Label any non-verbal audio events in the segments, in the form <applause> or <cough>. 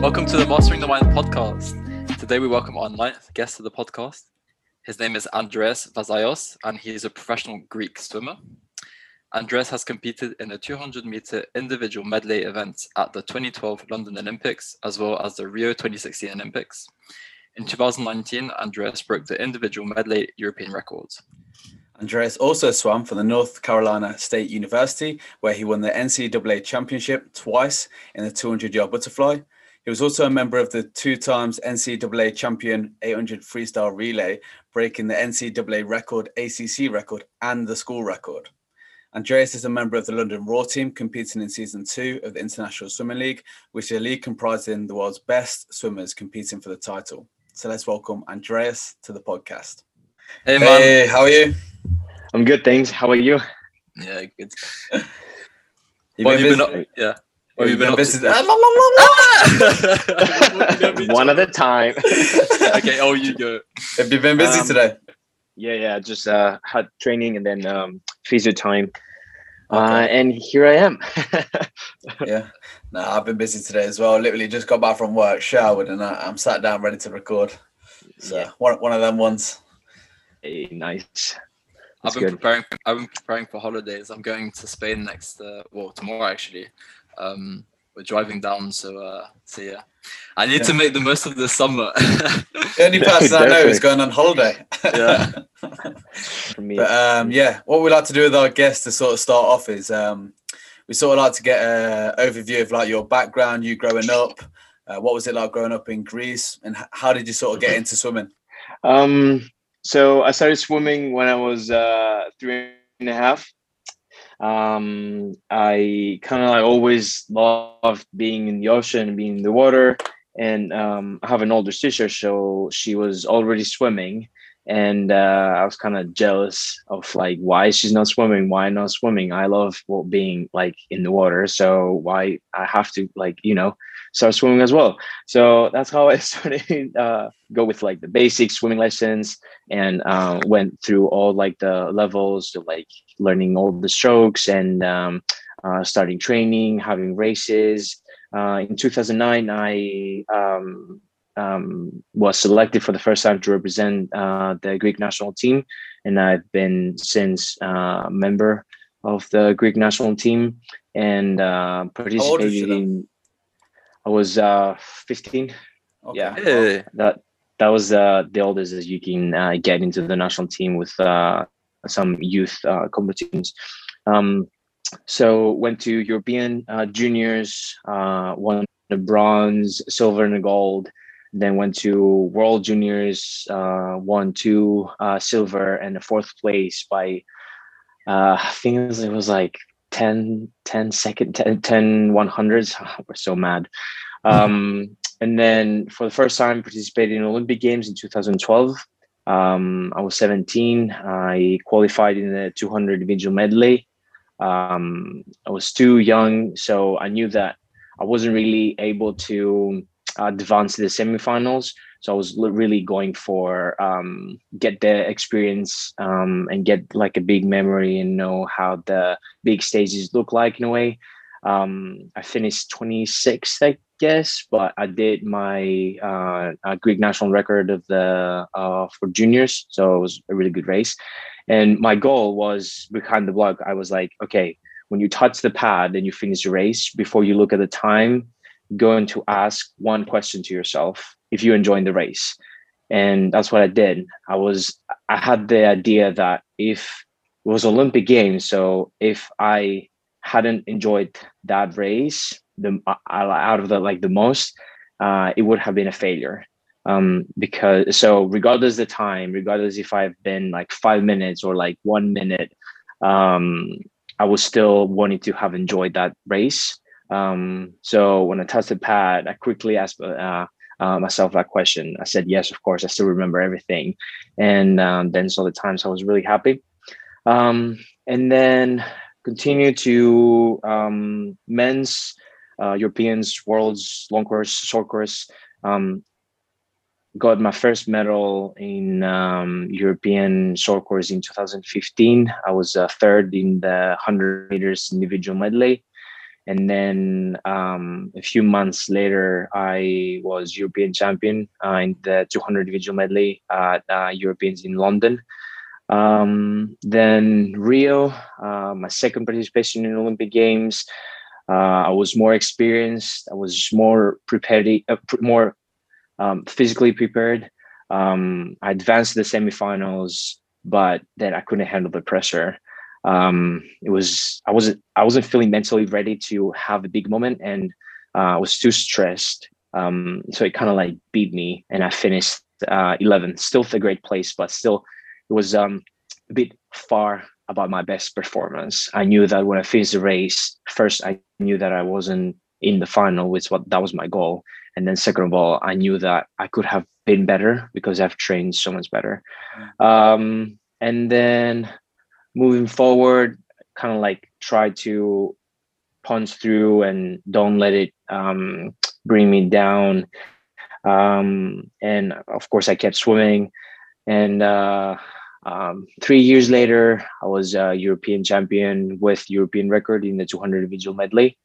Welcome to the Mastering the Mind podcast. Today we welcome our ninth guest to the podcast. His name is Andreas Vazaios, and he is a professional Greek swimmer. Andreas has competed in the 200 meter individual medley events at the 2012 London Olympics, as well as the Rio 2016 Olympics. In 2019, Andreas broke the individual medley European records. Andreas also swam for the North Carolina State University, where he won the NCAA championship twice in the 200 yard butterfly. He was also a member of the two times NCAA champion 800 freestyle relay, breaking the NCAA record, ACC record, and the school record. Andreas is a member of the London Roar team, competing in season two of the International Swimming League, which is a league comprising the world's best swimmers competing for the title. So let's welcome Andreas to the podcast. Hey, man. Hey, how are you? I'm good, thanks. How are you? Yeah, good. <laughs> You've What have you been up? Yeah. What What have you been up busy- to? La, la, la, la. One at a time. <laughs> <laughs> okay, oh, you go. Have you been busy Um, today? yeah, yeah. Just uh, had training and then um, physio time, uh, and here I am. <laughs> Yeah. No, I've been busy today as well. Literally just got back from work, showered, and I- I'm sat down ready to record. So Yeah. one, one of them ones. Hey, nice. I've been good. preparing. I've been preparing for holidays. I'm going to Spain next. Uh, well, tomorrow actually. Um, we're driving down, so uh, so yeah. I need to make the most of the summer. The only <laughs> person I know is going on holiday. Yeah. <laughs> For me, But um, yeah, what we like to do with our guests to sort of start off is um, we sort of like to get an overview of like your background, you growing up. Uh, what was it like growing up in Greece, and how did you sort of get into swimming? <laughs> Um, so I started swimming when I was uh, three and a half. Um, I kind of like always loved being in the ocean and being in the water. And um, I have an older sister, so she was already swimming, and uh, I was kind of jealous of like why she's not swimming, why not swimming. I love well, being like in the water, so why I have to like you know start swimming as well. So that's how I <laughs> started. Uh, go with like the basic swimming lessons and uh, went through all like the levels to like learning all the strokes and um, uh, starting training, having races. Uh, in 2009, I um, um, was selected for the first time to represent uh, the Greek national team, and I've been since uh, a member of the Greek national team and uh, old was you participated in. I was uh, 15 Okay. Yeah. Hey. that that was uh, the oldest as you can uh, get into the national team with uh, some youth uh, competitions. Um, so went to European uh, juniors, uh, won the bronze, silver, and the gold. Then went to World Juniors, uh, won two uh, silver and a fourth place by uh, I think it was like 10, 10 second, 10, 10 100s. <laughs> We're so mad. <laughs> Um, and then for the first time participated in Olympic Games in 2012. Um, I was 17. I qualified in the 200 individual medley. Um, I was too young, so I knew that I wasn't really able to advance to the semifinals. So I was really going for um, get the experience um, and get like a big memory and know how the big stages look like in a way. Um, I finished 26th, I guess, but I did my uh, Greek national record of the uh, for juniors, so it was a really good race. And my goal was behind the block. I was like, okay, when you touch the pad and you finish the race, before you look at the time, going to ask one question to yourself if you enjoyed the race. And that's what I did. I was I had the idea that if it was Olympic Games, so if I hadn't enjoyed that race the uh, out of the like the most, uh, it would have been a failure. Um, because so regardless the time, regardless if I've been like five minutes or like one minute, um, I was still wanting to have enjoyed that race. Um, so when I touched the pad, I quickly asked uh, uh, myself that question. I said yes, of course. I still remember everything, and um, then saw the times. I was really happy. Um, and then continue to um, men's uh, Europeans, worlds, long course, short course. Um, got my first medal in um, European short course in 2015. I was uh, third in the 100 meters individual medley. And then um, a few months later, I was European champion uh, in the 200 individual medley at uh, Europeans in London. Um, then Rio, uh, my second participation in Olympic Games. Uh, I was more experienced. I was more prepared, uh, more um, physically prepared. Um, I advanced to the semifinals, but then I couldn't handle the pressure um, it was I wasn't I wasn't feeling mentally ready to have a big moment, and uh, I was too stressed. Um, so it kind of like beat me, and I finished uh, 11th. Still a great place, but still it was um, a bit far about my best performance. I knew that when I finished the race, first I knew that I wasn't in the final, which what that was my goal, and then second of all, I knew that I could have been better because I've trained so much better. Mm. Um, and then moving forward, kind of like try to punch through and don't let it um, bring me down. Um, and of course, I kept swimming. And uh, um, three years later, I was a European champion with European record in the 200 individual medley,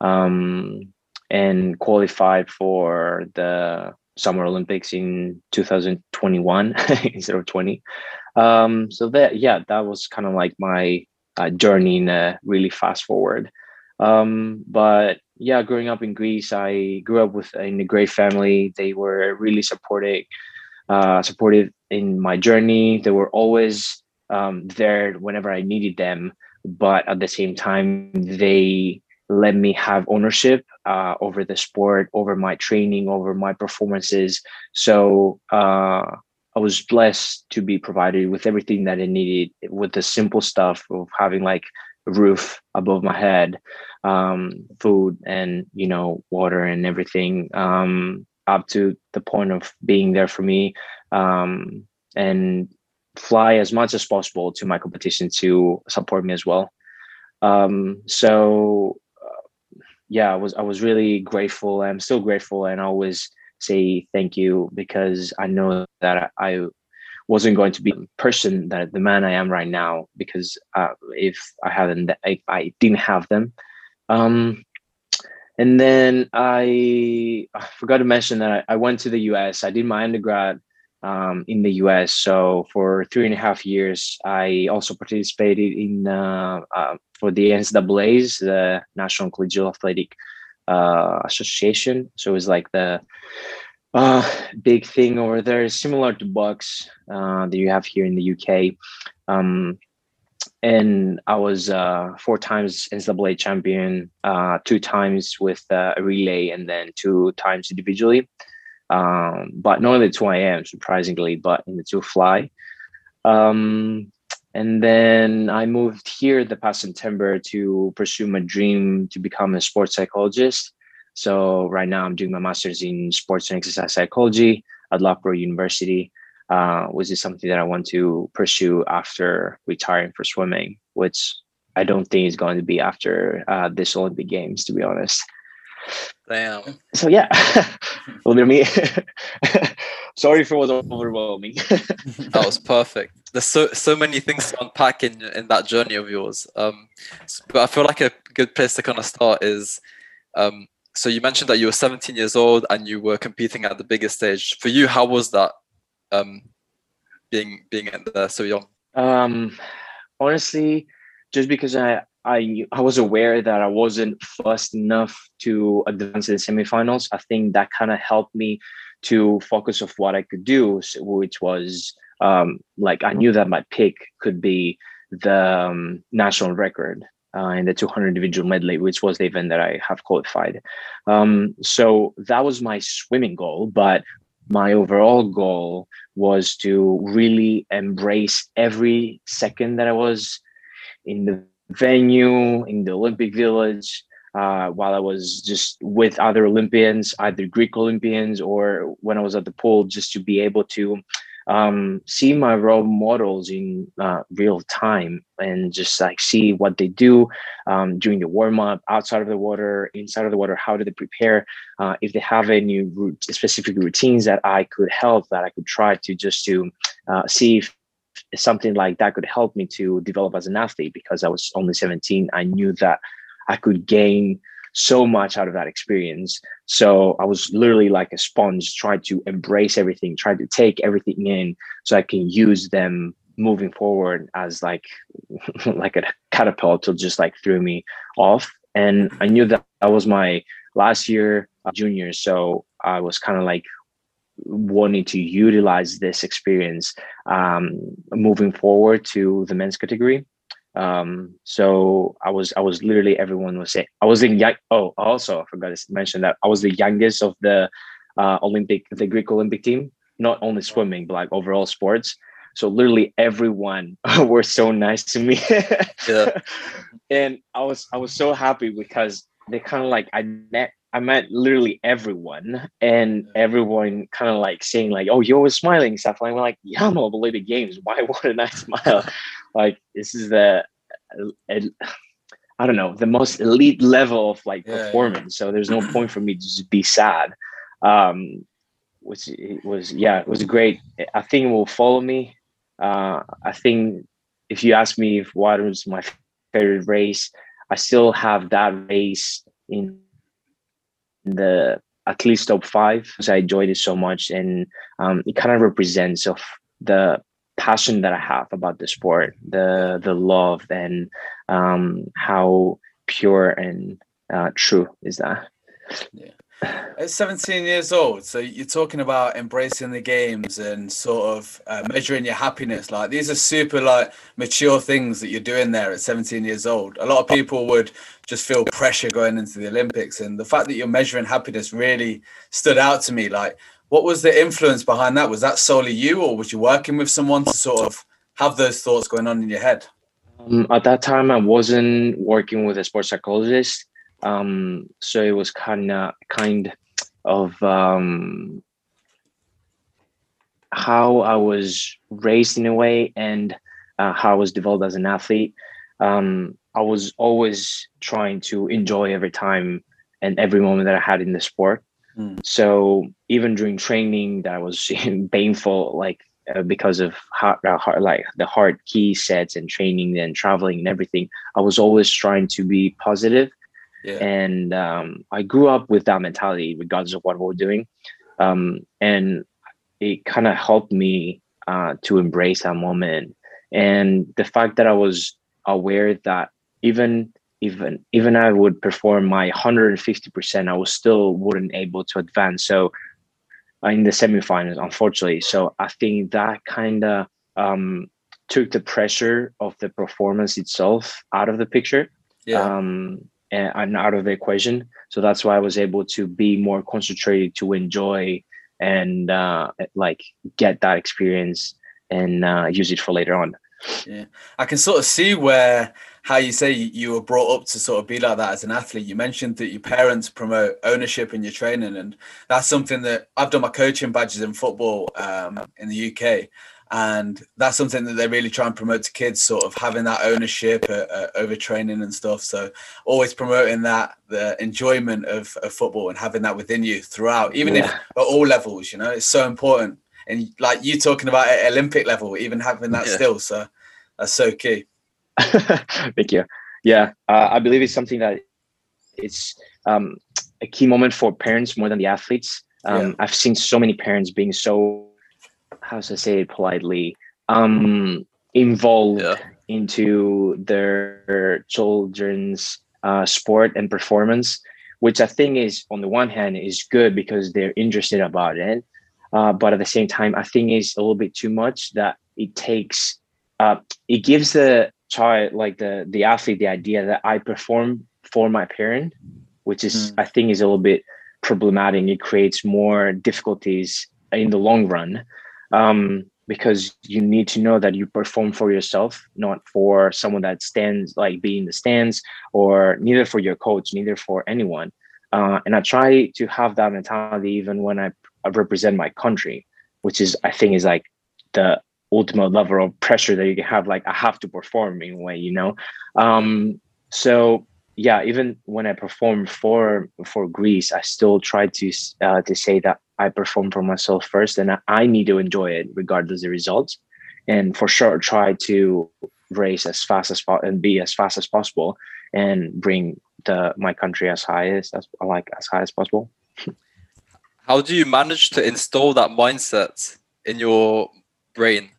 um, and qualified for the Summer Olympics in 2021 <laughs> instead of 20. Um, so that yeah, that was kind of like my uh, journey in a really fast forward. Um, but yeah, growing up in Greece, I grew up with in a great family. They were really supportive, uh, supportive in my journey. They were always um, there whenever I needed them. But at the same time, they let me have ownership uh, over the sport, over my training, over my performances. So uh, I was blessed to be provided with everything that I needed, with the simple stuff of having like a roof above my head, um, food, and you know water and everything, um, up to the point of being there for me, um, and fly as much as possible to my competition to support me as well. Um, so yeah, I was I was really grateful. I'm still grateful, and I always say thank you because I know that I wasn't going to be the person that the man I am right now because uh, if I hadn't if I didn't have them. Um, and then I, I, forgot to mention that I, I, went to the U.S. I did my undergrad um, in the U.S. So for three and a half years, I also participated in uh, uh, for the NCAA's, the National Collegiate Athletic uh, Association. So it's like the uh, big thing over there, similar to BUCS uh, that you have here in the UK. Um, and I was uh, four times NCAA champion, uh, two times with uh, a relay, and then two times individually. Um, but not in the two IM, surprisingly, but in the two fly. Um, and then I moved here the past September to pursue my dream to become a sports psychologist. So right now I'm doing my master's in sports and exercise psychology at Loughborough University, uh, which is something that I want to pursue after retiring for swimming, which I don't think is going to be after uh, this Olympic Games, to be honest. Damn. So yeah, a little bit of me. <laughs> Sorry if it was overwhelming. <laughs> that was perfect. There's so so many things to unpack in in that journey of yours. Um, but I feel like a good place to kind of start is, um, so you mentioned that you were 17 years old and you were competing at the biggest stage. For you, how was that? Um, being being there so young. Um, honestly, just because I I I was aware that I wasn't fast enough to advance in the semifinals. I think that kind of helped me to focus of what I could do, which was um, like I knew that my pick could be the um, national record uh, in the 200 individual medley, which was the event that I have qualified. Um, so that was my swimming goal, but my overall goal was to really embrace every second that I was in the venue, in the Olympic Village, uh, while I was just with other Olympians, either Greek Olympians or when I was at the pool, just to be able to um, see my role models in uh, real time and just like see what they do um, during the warm up, outside of the water, inside of the water. How do they prepare? Uh, if they have any specific routines that I could help, that I could try to just to uh, see if something like that could help me to develop as an athlete because I was only 17. I knew that I could gain so much out of that experience. So I was literally like a sponge, trying to embrace everything, trying to take everything in so I can use them moving forward as like <laughs> like a catapult to just like threw me off. And I knew that that was my last year junior. So I was kind of like wanting to utilize this experience um, moving forward to the men's category. Um, so I was I was literally everyone was saying I was the young. Oh, also I forgot to mention that I was the youngest of the uh, Olympic the Greek Olympic team, not only swimming but like overall sports. So literally everyone <laughs> were so nice to me. yeah. <laughs> And I was I was so happy because they kind of like I met I met literally everyone, and everyone kind of like saying like, "Oh, you're always smiling," stuff like. I'm like, "Yeah, I'm all the Games. <laughs> Why wouldn't I smile?" like this is the, I don't know, the most elite level of like yeah, performance. Yeah. So there's no <clears throat> point for me to just be sad. Um, which it was yeah, it was great. I think it will follow me. Uh, I think if you ask me if what was my favorite race, I still have that race in the at least top five because I enjoyed it so much and um, it kind of represents of the passion that I have about the sport, the the love and um, how pure and uh, true is that. Yeah. At 17 years old, so you're talking about embracing the games and sort of uh, measuring your happiness. Like these are super like mature things that you're doing there at 17 years old. A lot of people would just feel pressure going into the Olympics, and the fact that you're measuring happiness really stood out to me. Like, what was the influence behind that? Was that solely you, or was you working with someone to sort of have those thoughts going on in your head? Um, at that time, I wasn't working with a sports psychologist. Um, so it was kind of kind of um, how I was raised in a way and uh, how I was developed as an athlete. Um, I was always trying to enjoy every time and every moment that I had in the sport. Mm. So even during training, that was <laughs> painful, like uh, because of hard, uh, hard, like the hard key sets and training and traveling and everything. I was always trying to be positive yeah. And um, I grew up with that mentality, regardless of what we're doing. Um, and it kind of helped me uh, to embrace that moment. And the fact that I was aware that even even even I would perform my 150%, I was still wouldn't able to advance. So uh, in the semifinals, unfortunately. So I think that kind of um, took the pressure of the performance itself out of the picture. Yeah. Um, and out of the equation. So that's why I was able to be more concentrated to enjoy and uh, like get that experience and uh, use it for later on. Yeah, I can sort of see where how you say you were brought up to sort of be like that as an athlete. You mentioned that your parents promote ownership in your training, and that's something that I've done my coaching badges in football um, in the UK, and that's something that they really try and promote to kids sort of having that ownership uh, uh, over training and stuff so always promoting that the enjoyment of, of football and having that within you throughout even yeah. if at all levels you know it's so important and like you talking about at olympic level even having that yeah. still so that's so key <laughs> thank you yeah uh, i believe it's something that it's um, a key moment for parents more than the athletes um, yeah. i've seen so many parents being so how to say it politely um involved yeah. into their children's uh, sport and performance which i think is on the one hand is good because they're interested about it uh, but at the same time i think is a little bit too much that it takes uh, it gives the child like the the athlete the idea that i perform for my parent which is mm. i think is a little bit problematic it creates more difficulties in the long run um, because you need to know that you perform for yourself, not for someone that stands like being in the stands, or neither for your coach, neither for anyone. Uh, and I try to have that mentality even when I, I represent my country, which is I think is like the ultimate level of pressure that you can have. Like I have to perform in a way, you know. Um, so yeah, even when I perform for for Greece, I still try to uh, to say that I perform for myself first, and I, I need to enjoy it regardless of the results, and for sure try to race as fast as possible and be as fast as possible, and bring the my country as high as, as like as high as possible. <laughs> How do you manage to install that mindset in your brain?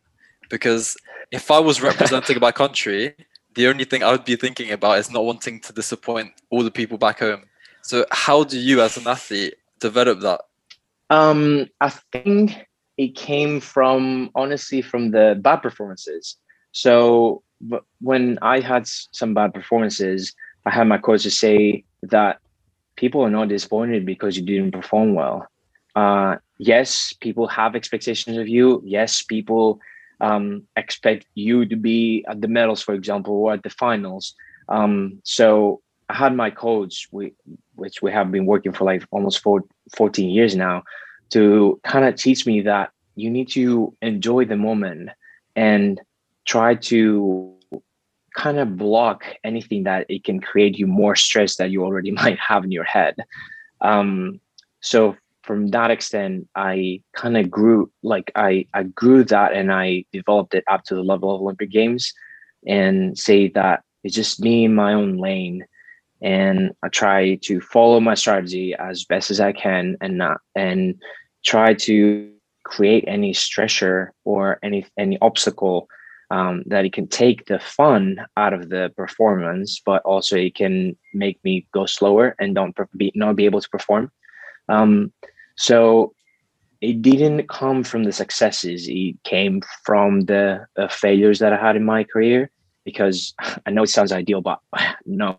Because if I was representing my country, <laughs> the only thing I would be thinking about is not wanting to disappoint all the people back home. So how do you as an athlete develop that? Um, I think it came from honestly from the bad performances. So when I had some bad performances, I had my coaches say that people are not disappointed because you didn't perform well. Uh, yes, people have expectations of you. Yes, people um, expect you to be at the medals, for example, or at the finals. Um, so I had my coach, we, which we have been working for like almost four, 14 years now, to kind of teach me that you need to enjoy the moment and try to kind of block anything that it can create you more stress that you already <laughs> might have in your head. Um, so from that extent, I kind of grew like I I grew that and I developed it up to the level of Olympic Games, and say that it's just me in my own lane, and I try to follow my strategy as best as I can, and not and try to create any stressor or any any obstacle um, that it can take the fun out of the performance, but also it can make me go slower and don't be not be able to perform. Um, so it didn't come from the successes; it came from the uh, failures that I had in my career. Because <laughs> I know it sounds ideal, but <laughs> no,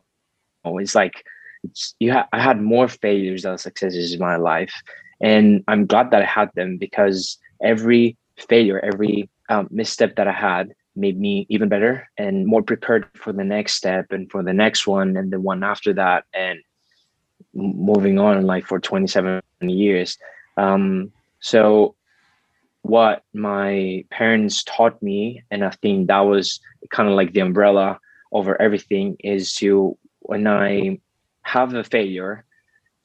it's like it's, you. Ha- I had more failures than successes in my life, and I'm glad that I had them because every failure, every um, misstep that I had made me even better and more prepared for the next step and for the next one and the one after that and moving on like for 27 years um, so what my parents taught me and i think that was kind of like the umbrella over everything is to when i have a failure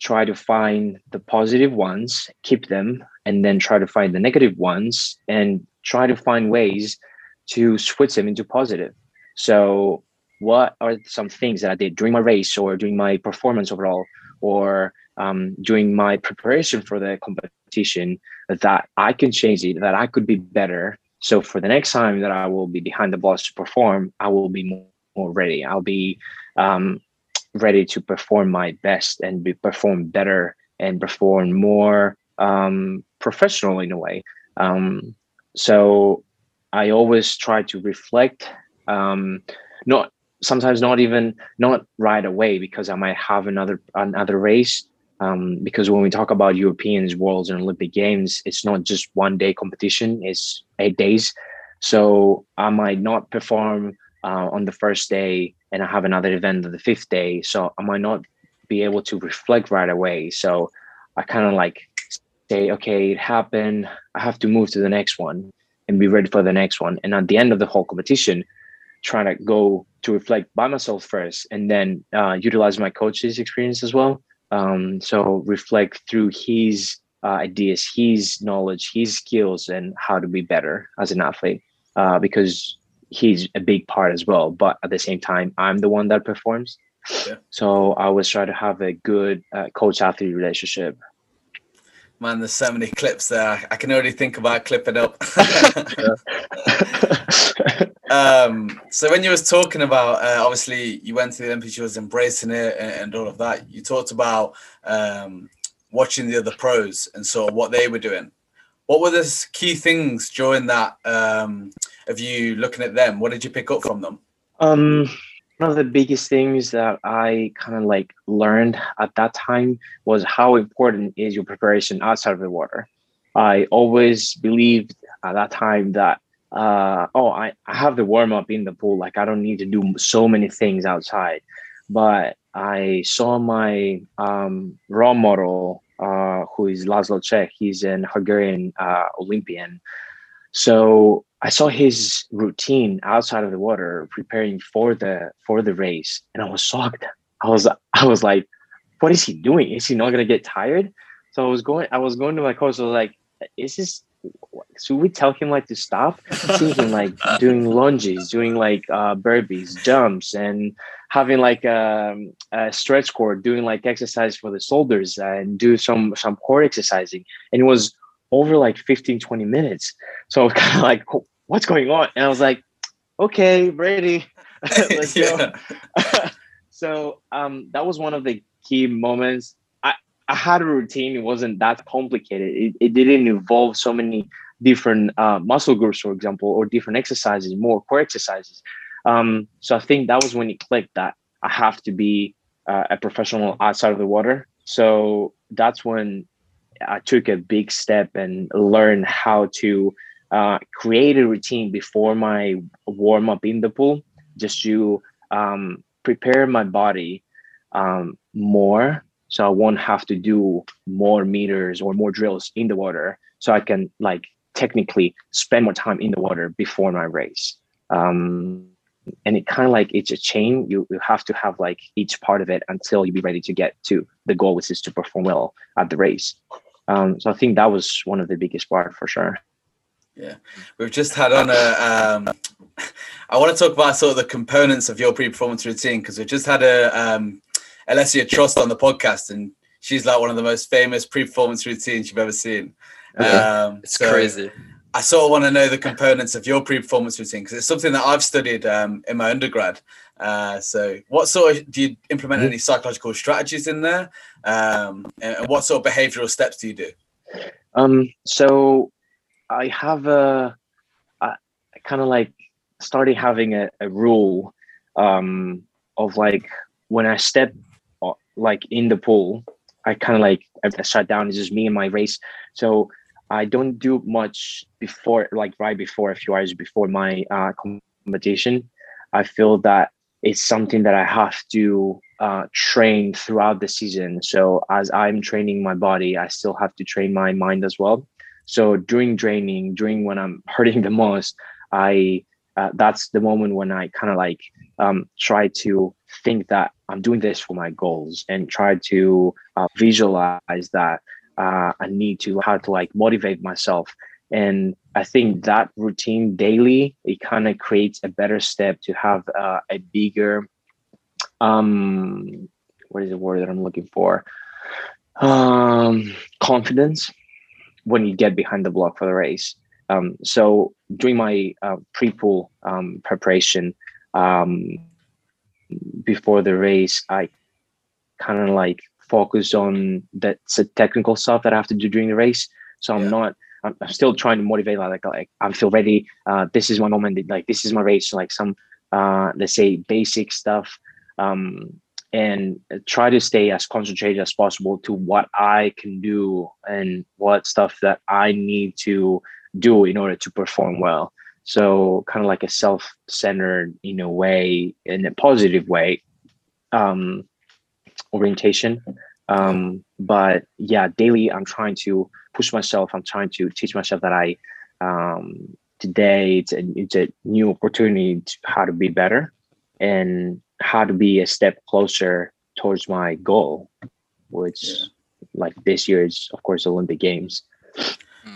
try to find the positive ones keep them and then try to find the negative ones and try to find ways to switch them into positive. So, what are some things that I did during my race or during my performance overall or um, during my preparation for the competition that I can change it, that I could be better. So, for the next time that I will be behind the blocks to perform, I will be more, more ready. I'll be um, ready to perform my best and be, perform better and perform more um, professional in a way. Um, so I always try to reflect, um, not sometimes not even not right away because I might have another another race. Um, because when we talk about Europeans, Worlds, and Olympic Games, it's not just one day competition; it's eight days. So I might not perform uh, on the first day, and I have another event on the fifth day. So I might not be able to reflect right away. So I kind of like say, okay, it happened. I have to move to the next one and be ready for the next one. And at the end of the whole competition, trying to go to reflect by myself first and then uh, utilize my coach's experience as well. Um, so reflect through his uh, ideas, his knowledge, his skills, and how to be better as an athlete. Uh, because he's a big part as well. But at the same time, I'm the one that performs. Yeah. So I always try to have a good uh, coach athlete relationship Man, there's so many clips there. I can only think about clipping up. <laughs> um, so when you was talking about, uh, obviously you went to the Olympics, you was embracing it and, and all of that. You talked about um, watching the other pros and sort of what they were doing. What were the key things during that um, of you looking at them? What did you pick up from them? Um, one of the biggest things that I kind of like learned at that time was how important is your preparation outside of the water. I always believed at that time that uh, oh I, I have the warm up in the pool like I don't need to do so many things outside. But I saw my um, role model uh, who is Laszlo Cseh. He's an Hungarian uh, Olympian. So I saw his routine outside of the water, preparing for the for the race, and I was shocked. I was I was like, "What is he doing? Is he not gonna get tired?" So I was going I was going to my coach. I was like, "Is this Should we tell him like to stop. See him like doing lunges, doing like uh, burpees, jumps, and having like um, a, stretch cord, doing like exercise for the shoulders and do some some core exercising. And it was over like 15, 20 minutes. So I was <laughs> kind of like, what's going on? And I was like, okay, ready. <laughs> Let's go. <laughs> so um, that was one of the key moments. I, I had a routine. It wasn't that complicated. It, it didn't involve so many different uh, muscle groups, for example, or different exercises, more core exercises. Um, so I think that was when it clicked that I have to be uh, a professional outside of the water. So that's when I took a big step and learned how to uh, create a routine before my warm up in the pool, just to um, prepare my body um, more so I won't have to do more meters or more drills in the water. So I can like technically spend more time in the water before my race. Um, and it kind of like it's a chain. You you have to have like each part of it until you be ready to get to the goal, which is to perform well at the race. Um, so I think that was one of the biggest part for sure. Yeah, we've just had on a. Um, I want to talk about sort of the components of your pre-performance routine because we've just had a um, Alessia Trust on the podcast, and she's like one of the most famous pre-performance routines you've ever seen. Yeah, um, it's so crazy. I sort of want to know the components of your pre-performance routine because it's something that I've studied um, in my undergrad. Uh, so, what sort of do you implement any psychological strategies in there, um, and what sort of behavioral steps do you do? Um, so, I have a kind of like started having a, a rule um, of like when I step uh, like in the pool, I kind of like I shut down. It's just me and my race. So I don't do much before, like right before, a few hours before my uh, competition. I feel that it's something that I have to uh, train throughout the season. So as I'm training my body, I still have to train my mind as well. So during training, during when I'm <laughs> hurting the most, I uh, that's the moment when I kind of like um, try to think that I'm doing this for my goals and try to uh, visualize that uh, I need to how to like motivate myself. And I think that routine daily, it kind of creates a better step to have uh, a bigger, um, what is the word that I'm looking for? Um, confidence when you get behind the block for the race. Um, so during my uh, pre-pool um, preparation um, before the race, I kind of like focus on that technical stuff that I have to do during the race. So I'm yeah. not. I'm, still trying to motivate. Like, like I feel ready. Uh, this is my moment. Like this is my race. Like some, uh, let's say, basic stuff. Um, and try to stay as concentrated as possible to what I can do and what stuff that I need to do in order to perform well. So kind of like a self-centered in a way, in a positive way. Um, orientation. Um, but yeah, daily I'm trying to push myself. I'm trying to teach myself that I um, today it's a, it's a new opportunity to how to be better and how to be a step closer towards my goal, which yeah. like this year is of course Olympic Games.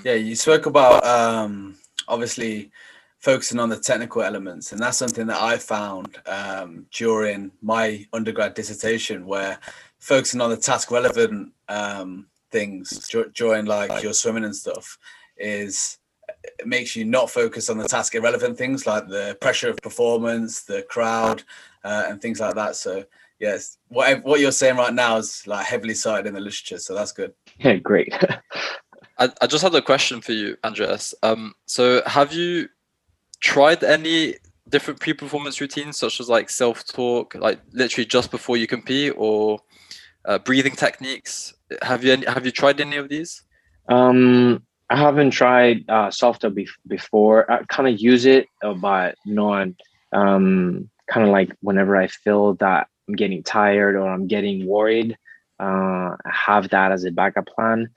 Yeah, you spoke about um, obviously focusing on the technical elements and that's something that i found um, during my undergrad dissertation where focusing on the task relevant um, things during like your swimming and stuff is it makes you not focus on the task irrelevant things like the pressure of performance the crowd uh, and things like that. So yes what, what you're saying right now is like heavily cited in the literature so that's good. <laughs> Yeah great. <laughs> I, I just had a question for you andreas. Um, so have you tried any different pre-performance routines, such as like self-talk, like literally just before you compete, or uh, breathing techniques? Have you any, have you tried any of these? Um, I haven't tried uh, self-talk be- before. I kind of use it, uh, but not um, kind of like whenever I feel that I'm getting tired or I'm getting worried. Uh, have that as a backup plan.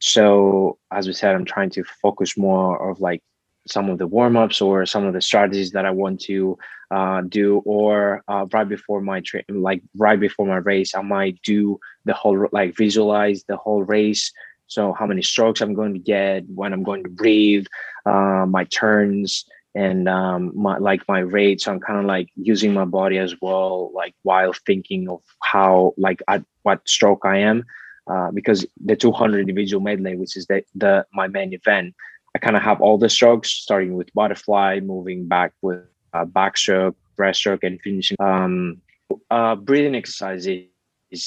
So as we said, I'm trying to focus more of like some of the warm-ups or some of the strategies that I want to uh, do or uh, right before my like right before my race I might do the whole like visualize the whole race So how many strokes I'm going to get, when I'm going to breathe, uh, my turns, and um, my like my rate. So I'm kind of like using my body as well, like while thinking of how like at what stroke I am, uh, because the 200 individual medley, which is the the my main event, I kind of have all the strokes, starting with butterfly, moving back with uh, backstroke, breaststroke, and finishing. Um, uh, breathing exercises.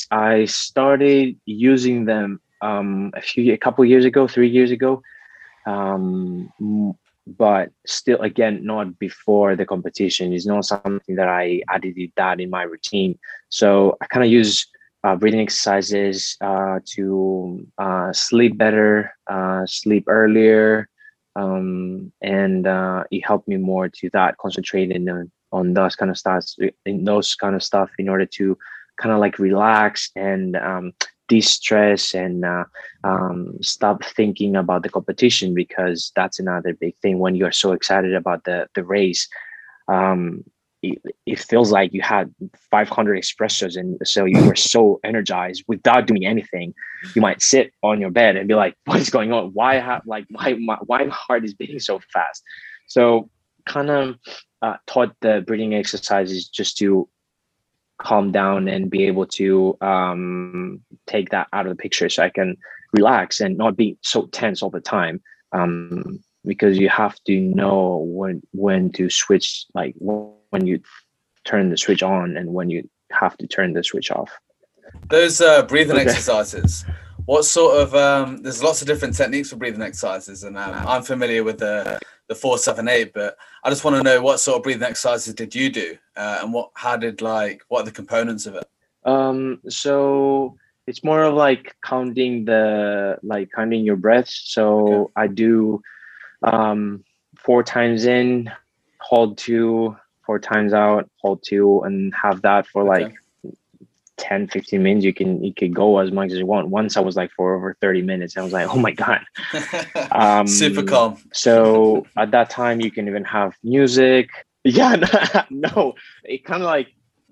I started using them um, a few, a couple years ago, three years ago. Um, but still again not before the competition It's not something that i added that in my routine so i kind of use uh, breathing exercises uh, to uh, sleep better uh, sleep earlier um, and uh, it helped me more to that concentrate in, on those kind of stuff in those kind of stuff in order to kind of like relax and um, de-stress and uh, um, stop thinking about the competition because that's another big thing when you're so excited about the the race. Um, it, it, feels like you had 500 espressos and so you were so energized without doing anything. You might sit on your bed and be like <laughs> what is going on? Why have like why my, why my heart is beating so fast? So kind of uh, taught the breathing exercises just to calm down and be able to um, take that out of the picture so I can relax and not be so tense all the time. Um, because you have to know when when to switch, like when you turn the switch on and when you have to turn the switch off. Those uh, breathing okay. exercises. What sort of um, there's lots of different techniques for breathing exercises, and um, I'm familiar with the the four seven eight. But I just want to know what sort of breathing exercises did you do, uh, and what how did like what are the components of it? Um, so it's more of like counting the like counting your breaths. So okay. I do um, four times in, hold two, four times out, hold two, and have that for okay. like 10 15 minutes you can you could go as much as you want. Once i was like for over 30 minutes i was like oh my god. <laughs> Um super calm. so at that time you can even have music. <laughs> Yeah <laughs> no it kind of like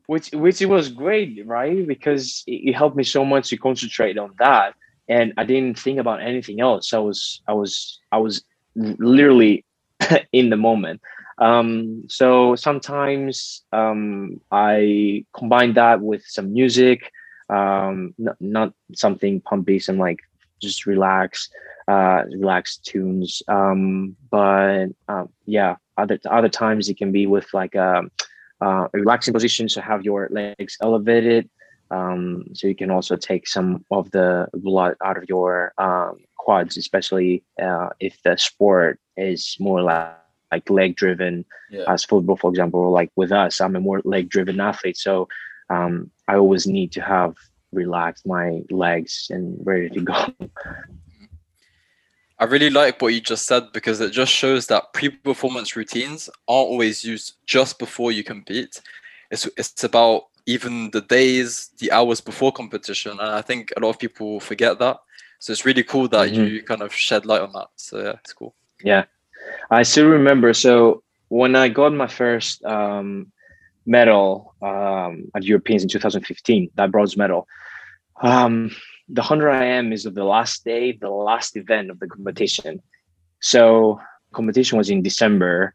which which it was great right? Because it, it helped me so much to concentrate on that and i didn't think about anything else. I was i was i was literally in the moment um, so sometimes um, I combine that with some music, um, not, not something pumpy, some like just relax, uh, relax tunes. Um, but uh, yeah, other other times it can be with like a, a relaxing position, so have your legs elevated. Um, so you can also take some of the blood out of your um, quads, especially uh, if the sport is more like like leg driven yeah. as football, for example, like with us, I'm a more leg driven athlete. So um, I always need to have relaxed my legs and ready to go. <laughs> I really like what you just said because it just shows that pre-performance routines aren't always used just before you compete. It's it's about even the days, the hours before competition, and I think a lot of people forget that. So it's really cool that mm-hmm. you kind of shed light on that. So yeah, it's cool. Yeah, I still remember. So when I got my first um, medal um, at Europeans in 2015, that bronze medal, um, the 100 IM is of the last day, the last event of the competition. So competition was in December,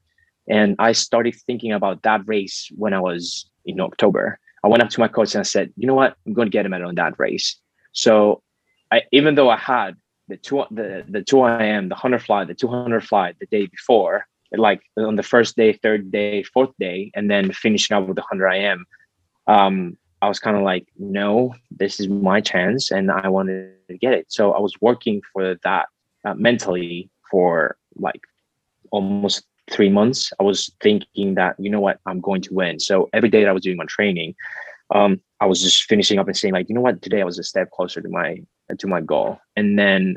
and I started thinking about that race when I was in October. I went up to my coach and I said, "You know what? I'm going to get a medal in that race." So, I, even though I had the two the the two IM the hundred fly, the two hundred fly the day before, like on the first day, third day, fourth day, and then finishing up with the hundred IM. Um, I was kind of like, no, this is my chance, and I wanted to get it. So I was working for that uh, mentally for like almost three months. I was thinking that you know what, I'm going to win. So every day that I was doing my training, um, I was just finishing up and saying like, you know what, today I was a step closer to my to my goal. And then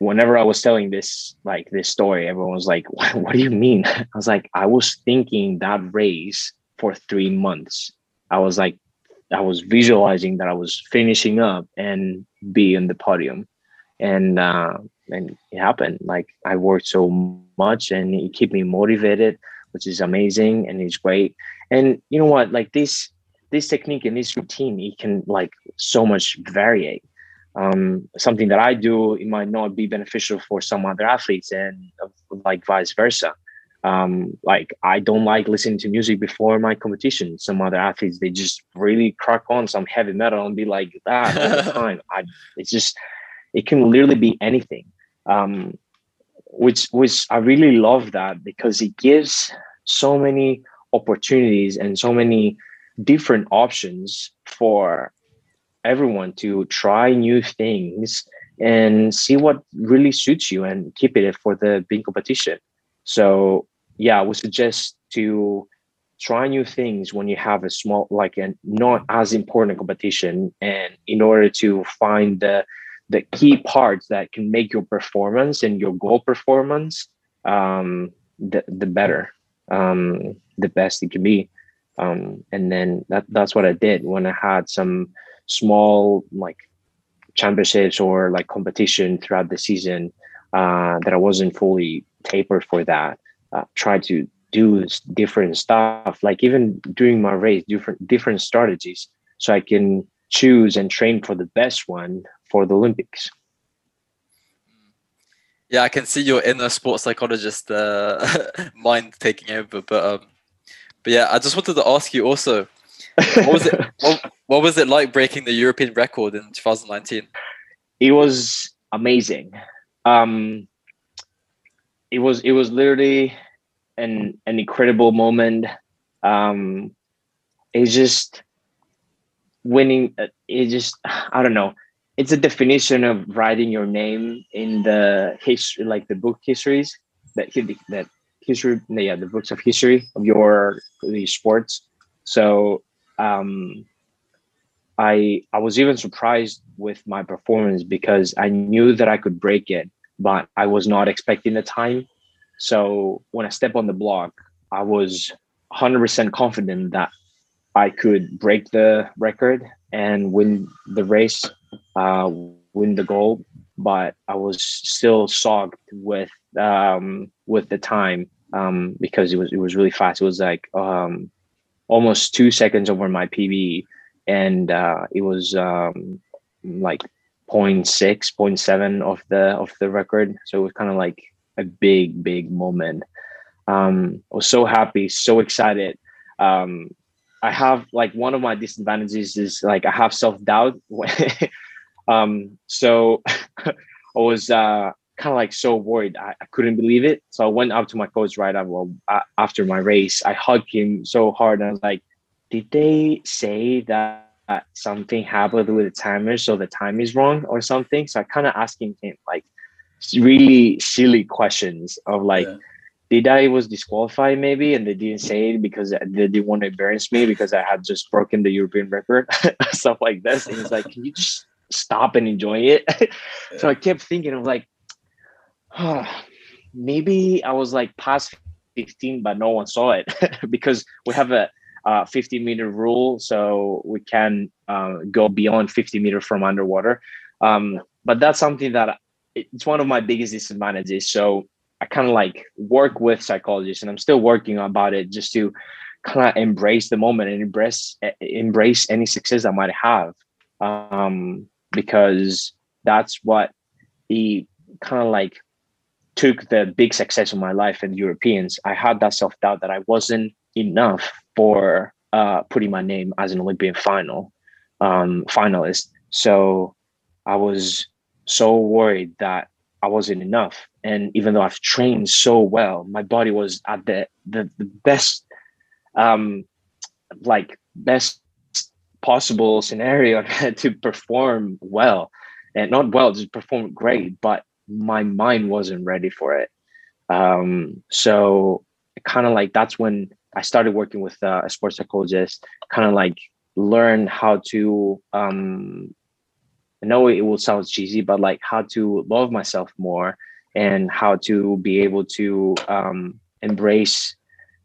whenever I was telling this like this story, everyone was like, what, <laughs> what do you mean? <laughs> I was like, I was thinking that race for three months. I was like, I was visualizing that I was finishing up and be in the podium. And uh, and it happened. Like I worked so much and it kept me motivated, which is amazing and it's great. And you know what? Like this this technique and this routine, it can like so much vary um, something that I do, it might not be beneficial for some other athletes, and like vice versa. Um, like I don't like listening to music before my competition. Some other athletes they just really crack on some heavy metal and be like that all the time. I it's just it can literally be anything. Um, which which I really love that because it gives so many opportunities and so many different options for everyone to try new things and see what really suits you and keep it for the big competition. So yeah, I would suggest to try new things when you have a small like a not as important competition and in order to find the the key parts that can make your performance and your goal performance um the, the better um the best it can be um and then that that's what i did when i had some small like championships or like competition throughout the season uh, that I wasn't fully tapered for that. Uh, try to do different stuff, like even during my race, different different strategies, so I can choose and train for the best one for the Olympics. Yeah, I can see your inner sports psychologist uh, <laughs> mind taking over, but um, but yeah, I just wanted to ask you also what was it? <laughs> what, what was it like breaking the European record in 2019? It was amazing. Um, it was it was literally an an incredible moment. Um, it's just winning. Uh, it just I don't know. It's a definition of writing your name in the history, like the book histories that that history. Yeah, the books of history of your the sports. So um, I I was even surprised with my performance because I knew that I could break it, but I was not expecting the time. So when I step on the block, I was 100% confident that I could break the record and win the race, uh, win the gold. But I was still sogged with um, with the time um, because it was it was really fast. It was like um, almost two seconds over my PB, and uh, it was um, like 0. 0.6, 0.7 of the of the record. So it was kind of like a big, big moment. Um, I was so happy, so excited. Um, I have like one of my disadvantages is like I have self doubt. <laughs> um, so <laughs> I was uh, kind of like so worried. I, I, couldn't believe it. So I went up to my coach right after, well, after my race. I hugged him so hard. And I was like, did they say that something happened with the timer? So the time is wrong or something? So I kind of asking him like really silly questions of like, yeah. did I was disqualified maybe? And they didn't say it because they didn't want to embarrass me because I had just broken the European record, <laughs> stuff like this. And he's like, can you just stop and enjoy it? Yeah. <laughs> so I kept thinking of like, <sighs> maybe I was like past 15, but no one saw it <laughs> because we have a, 50 meter rule, so we can uh, go beyond 50 meter from underwater. Um, but that's something that it's one of my biggest disadvantages. So I kind of like work with psychologists, and I'm still working about it just to kind of embrace the moment and embrace embrace any success I might have, um, because that's what the kind of like took the big success of my life and Europeans, I had that self doubt that I wasn't enough for uh, putting my name as an Olympian final um, finalist. So I was so worried that I wasn't enough. And even though I've trained so well, my body was at the the, the best, um, like best possible scenario <laughs> to perform well, and not well, just perform great. But my mind wasn't ready for it. Um, so kind of like that's when I started working with uh, a sports psychologist, kind of like learn how to um, I know it will sound cheesy, but like how to love myself more and how to be able to um, embrace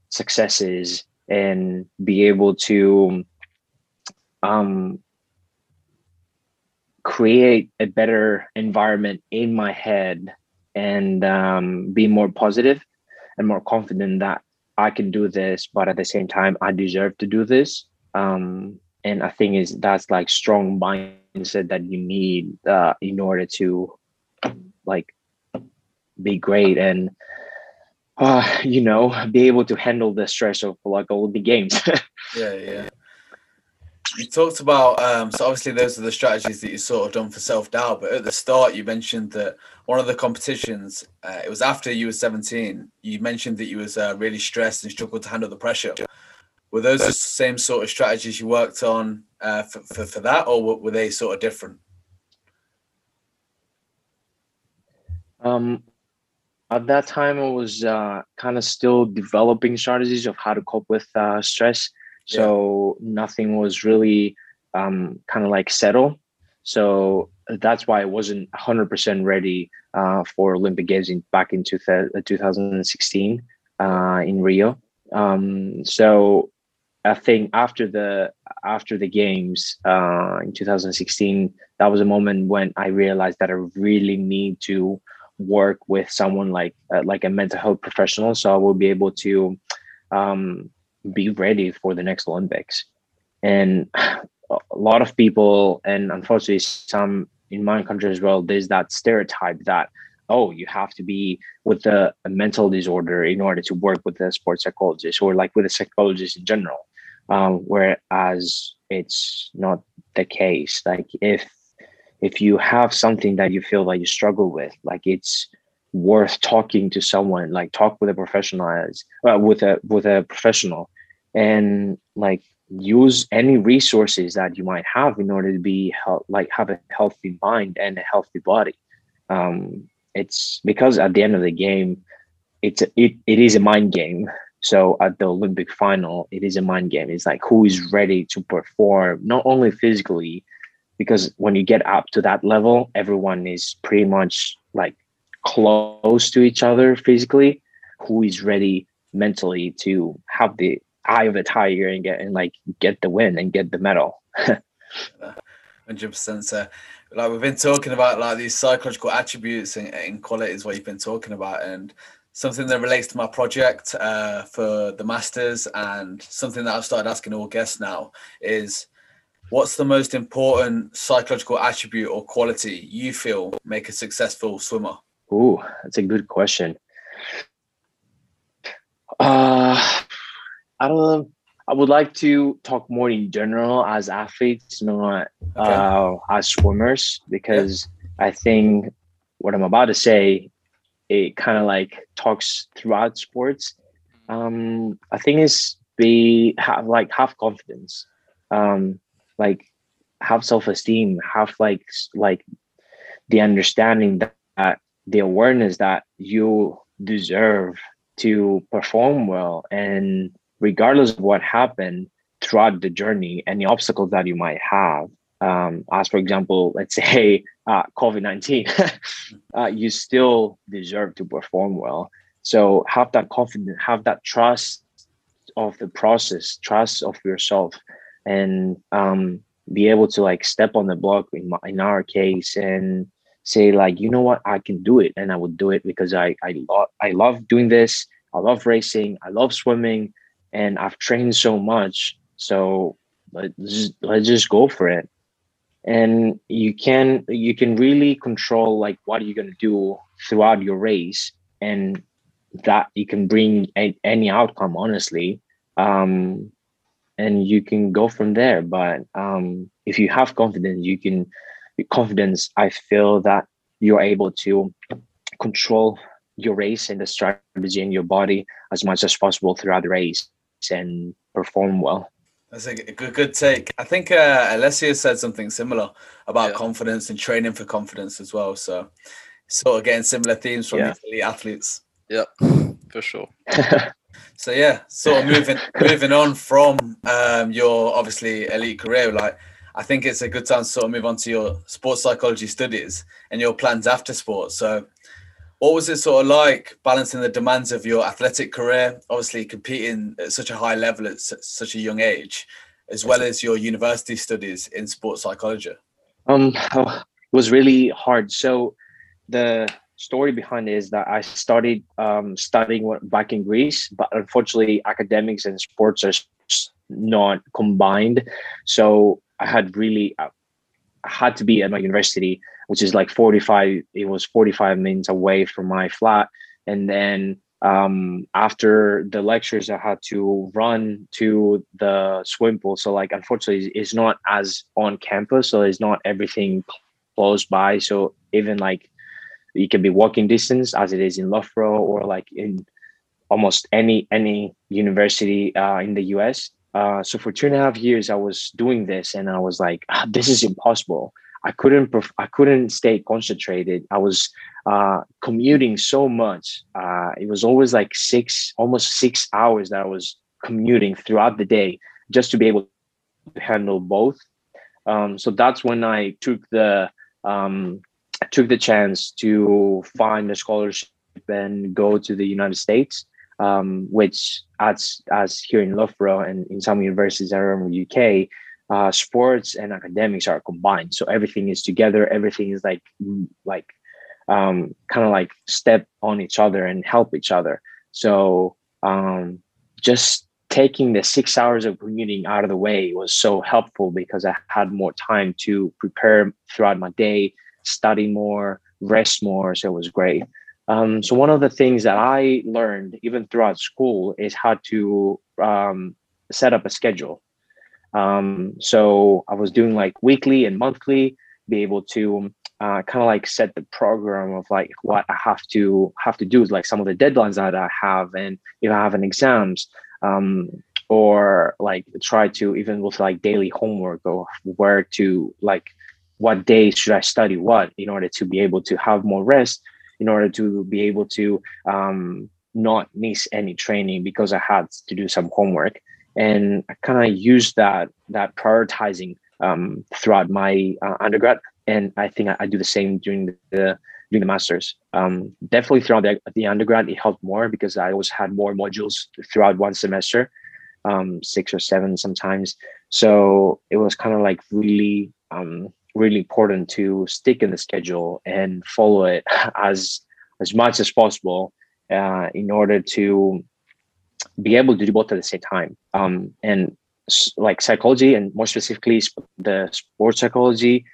successes and be able to um, create a better environment in my head and um, be more positive and more confident that I can do this, but at the same time, I deserve to do this. Um, and I think is that's like strong mindset that you need uh, in order to like be great and uh, you know be able to handle the stress of like all the games <laughs> yeah yeah you talked about um, so obviously those are the strategies that you sort of done for self-doubt but at the start you mentioned that one of the competitions uh, it was after you were 17 you mentioned that you was uh, really stressed and struggled to handle the pressure. Were those the same sort of strategies you worked on uh, for, for, for that or were they sort of different? Um at that time i was uh, kind of still developing strategies of how to cope with uh, stress so yeah. nothing was really um, kind of like settled. So that's why i wasn't 100% ready uh, for olympic games in, back in two, 2016 uh, in rio. Um, so i think after the after the games uh, in 2016 that was a moment when i realized that i really need to work with someone like uh, like a mental health professional. So i will be able to um, be ready for the next olympics. And a lot of people and unfortunately some in my country as well there's that stereotype that oh you have to be with a, a mental disorder in order to work with a sports psychologist or like with a psychologist in general. Um, whereas it's not the case. Like if if you have something that you feel like you struggle with, like it's worth talking to someone, like talk with a professional as uh, with a with a professional, and like use any resources that you might have in order to be like have a healthy mind and a healthy body. Um, it's because at the end of the game, it's a, it it is a mind game. So at the Olympic final, it is a mind game. It's like who is ready to perform not only physically because when you get up to that level, everyone is pretty much like close to each other physically. Who is ready mentally to have the eye of the tiger and get and like get the win and get the medal. <laughs> Hundred percent, sir. Like we've been talking about, like these psychological attributes and, and qualities, what you've been talking about, and something that relates to my project uh, for the masters, and something that I've started asking all guests now is What's the most important psychological attribute or quality you feel make a successful swimmer? Ooh, that's a good question. Uh, I don't know. I would like to talk more in general as athletes, not okay. uh, as swimmers, because yeah. I think what I'm about to say, it kind of like talks throughout sports. Um, I think is be have like have confidence. Um, like have self-esteem have like like the understanding that the awareness that you deserve to perform well and regardless of what happened throughout the journey and the obstacles that you might have um, as for example let's <laughs> say uh, covid-19 <laughs> uh, you still deserve to perform well. So have that confidence have that trust of the process trust of yourself and um, be able to like step on the block in, my, in our case and say like you know what? I can do it. And i would do it because i i love i love doing this. I love racing. I love swimming. And i've trained so much. So let's just, let's just go for it. And you can you can really control like what you're going to do throughout your race. And that you can bring a, any outcome honestly. Um and you can go from there. But um, if you have confidence you can confidence i feel that you're able to control your race and the strategy in your body as much as possible throughout the race and perform well that's a good, good take. I think uh, Alessia said something similar about yeah. confidence and training for confidence as well. So, sort of getting similar themes from yeah. elite athletes. Yeah, for sure. <laughs> So yeah, sort of moving moving on from um, your obviously elite career, like I think it's a good time to sort of move on to your sports psychology studies and your plans after sports. So, what was it sort of like balancing the demands of your athletic career, obviously competing at such a high level at such a young age, as well as your university studies in sports psychology? Um, oh, it was really hard. So, the story behind it is that I started um, studying back in Greece, but unfortunately, academics and sports are not combined. So I had really, uh, had to be at my university, which is like 45. It was 45 minutes away from my flat, and then um, after the lectures, I had to run to the swim pool. So like, unfortunately, it's not as on campus, so it's not everything close by. So even like, you can be walking distance as it is in Loughborough or like in almost any any university uh, in the US. Uh, so for two and a half years, I was doing this, and I was like, ah, "This is impossible." I couldn't I couldn't stay concentrated. I was uh, commuting so much. Uh, it was always like six, almost six hours that I was commuting throughout the day just to be able to handle both. Um, so that's when I took the um, took the chance to find a scholarship and go to the United States, um, which as as here in Loughborough and in some universities around the UK, uh, sports and academics are combined. So everything is together. Everything is like like um, kind of like step on each other and help each other. So um, just taking the six hours of commuting out of the way was so helpful because I had more time to prepare throughout my day, study more, rest more. So it was great. Um, so one of the things that I learned even throughout school is how to um, set up a schedule. Um, so I was doing like weekly and monthly, be able to uh, kind of like set the program of like what I have to have to do, like some of the deadlines that I have, and if I have an exams, um, or like try to even with like daily homework or where to like what days should I study what in order to be able to have more rest, in order to be able to um, not miss any training because I had to do some homework and I kind of used that that prioritizing um, throughout my uh, undergrad, and I think I, I, do the same during the during the masters. Um, definitely throughout the, the undergrad, it helped more because I always had more modules throughout one semester, um, six or seven sometimes. So it was kind of like really um, really important to stick in the schedule and follow it <laughs> as as much as possible uh, in order to be able to do both at the same time. Um, and like psychology, and more specifically, the sports psychology,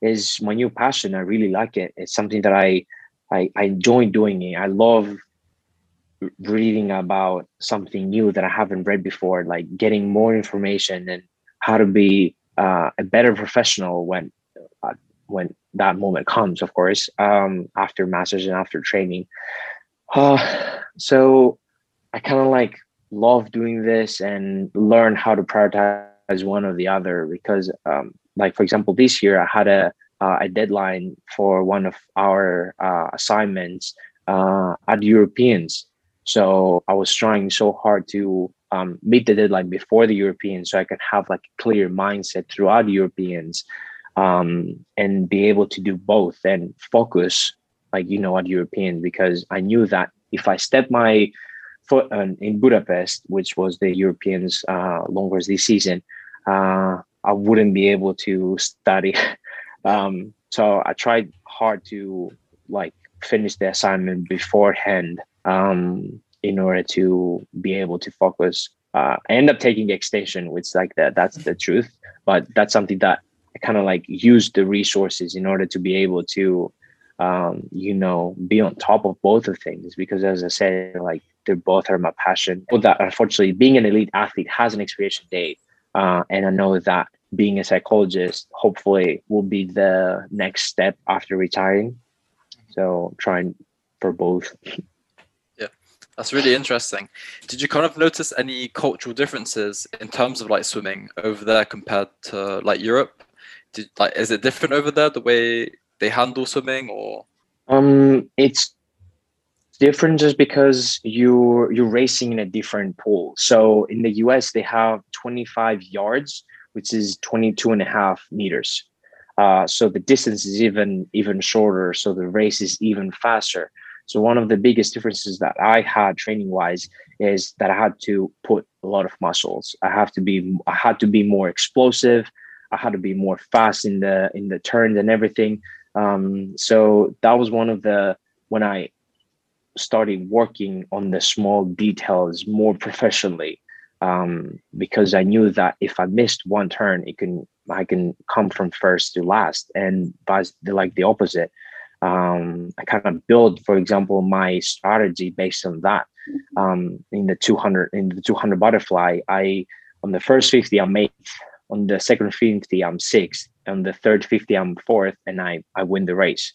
is my new passion. I really like it. It's something that I I, I enjoy doing it. I love reading about something new that I haven't read before, like getting more information and how to be uh, a better professional when when that moment comes. Of course, um, after masters and after training. Uh, so I kind of like love doing this and learn how to prioritize one or the other because um, like for example this year i had a uh, a deadline for one of our uh, assignments uh, at europeans so i was trying so hard to um, meet the deadline before the europeans so i could have like a clear mindset throughout europeans um, and be able to do both and focus like you know at europeans because i knew that if i step my foot in Budapest, which was the Europeans' uh, longest this season, uh, I wouldn't be able to study. <laughs> um, so I tried hard to like finish the assignment beforehand um, in order to be able to focus. Uh, I end up taking extension, which like that. That's the truth, but that's something that kind of like use the resources in order to be able to um, you know, be on top of both of things because as I said, like they're both are my passion. But that unfortunately being an elite athlete has an expiration date. Uh, and I know that being a psychologist hopefully will be the next step after retiring. So trying for both. <laughs> Yeah, that's really interesting. Did you kind of notice any cultural differences in terms of like swimming over there compared to like Europe? Did like is it different over there the way they handle swimming or? Um, it's different just because you're you're racing in a different pool. So in the US, they have 25 yards, which is 22 and a half meters. Uh, so the distance is even even shorter. So the race is even faster. So one of the biggest differences that I had training wise is that I had to put a lot of muscles. I have to be I had to be more explosive. I had to be more fast in the in the turns and everything. Um, so that was one of the when I started working on the small details more professionally. um, because I knew that if I missed one turn, it can I can come from first to last, and vice like the opposite. Um, I kind of build, for example, my strategy based on that. Um, in the 200 in the 200 butterfly, I on the first 50 I'm eighth, on the second 50 I'm sixth, on the third 50 I'm fourth, and I I win the race.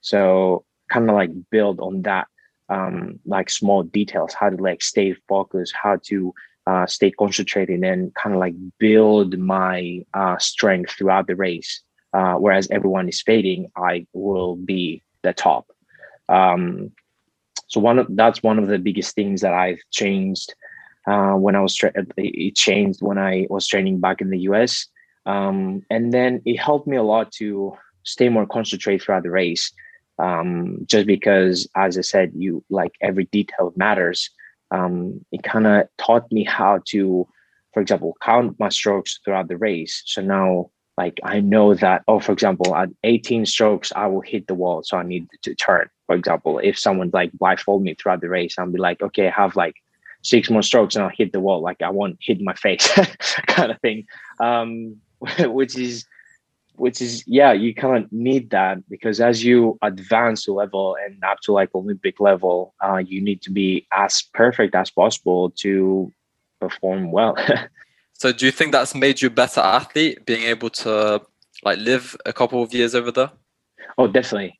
So kind of like build on that um, like small details, how to like stay focused, how to uh, stay concentrated, and kind of like build my uh, strength throughout the race. Uh, whereas everyone is fading, I will be the top. Um, so one of that's one of the biggest things that I've changed uh, when I was tra- it changed when I was training back in the US, um, and then it helped me a lot to stay more concentrated throughout the race um, just because, as I said, you like every detail matters. Um, it kind of taught me how to, for example, count my strokes throughout the race. So now, like, I know that, oh, for example, at 18 strokes, I will hit the wall. So I need to turn. For example, if someone like blindfold me throughout the race, I'll be like, okay, I have like six more strokes and I'll hit the wall. Like, I won't hit my face, <laughs> kind of thing. Um, <laughs> which is which is yeah you kind of need that because as you advance to level and up to like olympic level uh, you need to be as perfect as possible to perform well <laughs> so do you think that's made you a better athlete being able to like live a couple of years over there oh definitely